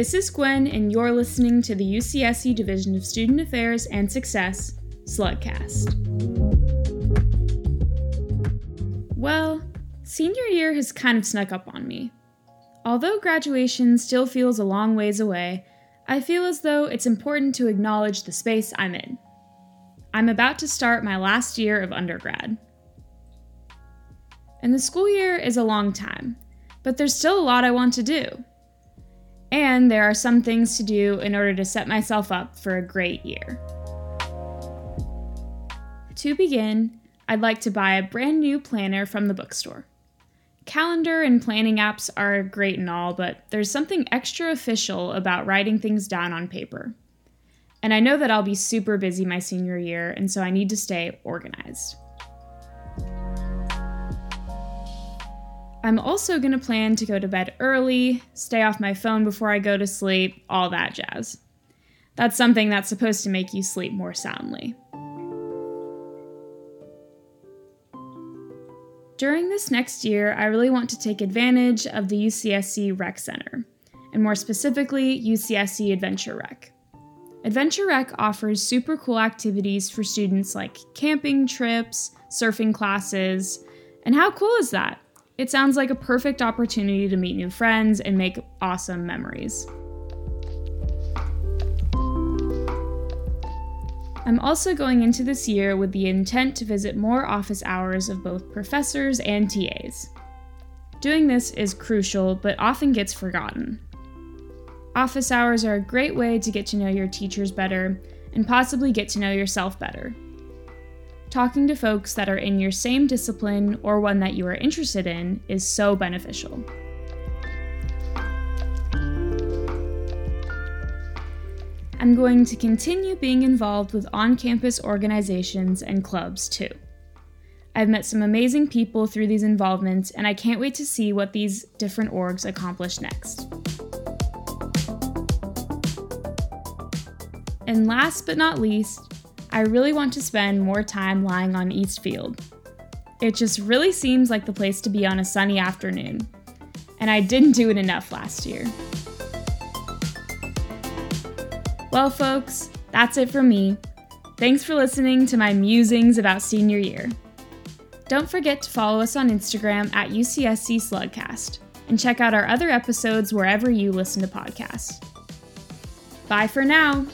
This is Gwen, and you're listening to the UCSC Division of Student Affairs and Success, Slugcast. Well, senior year has kind of snuck up on me. Although graduation still feels a long ways away, I feel as though it's important to acknowledge the space I'm in. I'm about to start my last year of undergrad. And the school year is a long time, but there's still a lot I want to do. And there are some things to do in order to set myself up for a great year. To begin, I'd like to buy a brand new planner from the bookstore. Calendar and planning apps are great and all, but there's something extra official about writing things down on paper. And I know that I'll be super busy my senior year, and so I need to stay organized. I'm also going to plan to go to bed early, stay off my phone before I go to sleep, all that jazz. That's something that's supposed to make you sleep more soundly. During this next year, I really want to take advantage of the UCSC Rec Center, and more specifically, UCSC Adventure Rec. Adventure Rec offers super cool activities for students like camping trips, surfing classes, and how cool is that? It sounds like a perfect opportunity to meet new friends and make awesome memories. I'm also going into this year with the intent to visit more office hours of both professors and TAs. Doing this is crucial, but often gets forgotten. Office hours are a great way to get to know your teachers better and possibly get to know yourself better talking to folks that are in your same discipline or one that you are interested in is so beneficial. I'm going to continue being involved with on campus organizations and clubs too. I've met some amazing people through these involvements, and I can't wait to see what these different orgs accomplish next. And last but not least, I really want to spend more time lying on East Field. It just really seems like the place to be on a sunny afternoon, and I didn't do it enough last year. Well, folks, that's it from me. Thanks for listening to my musings about senior year. Don't forget to follow us on Instagram at UCSC Slugcast and check out our other episodes wherever you listen to podcasts. Bye for now.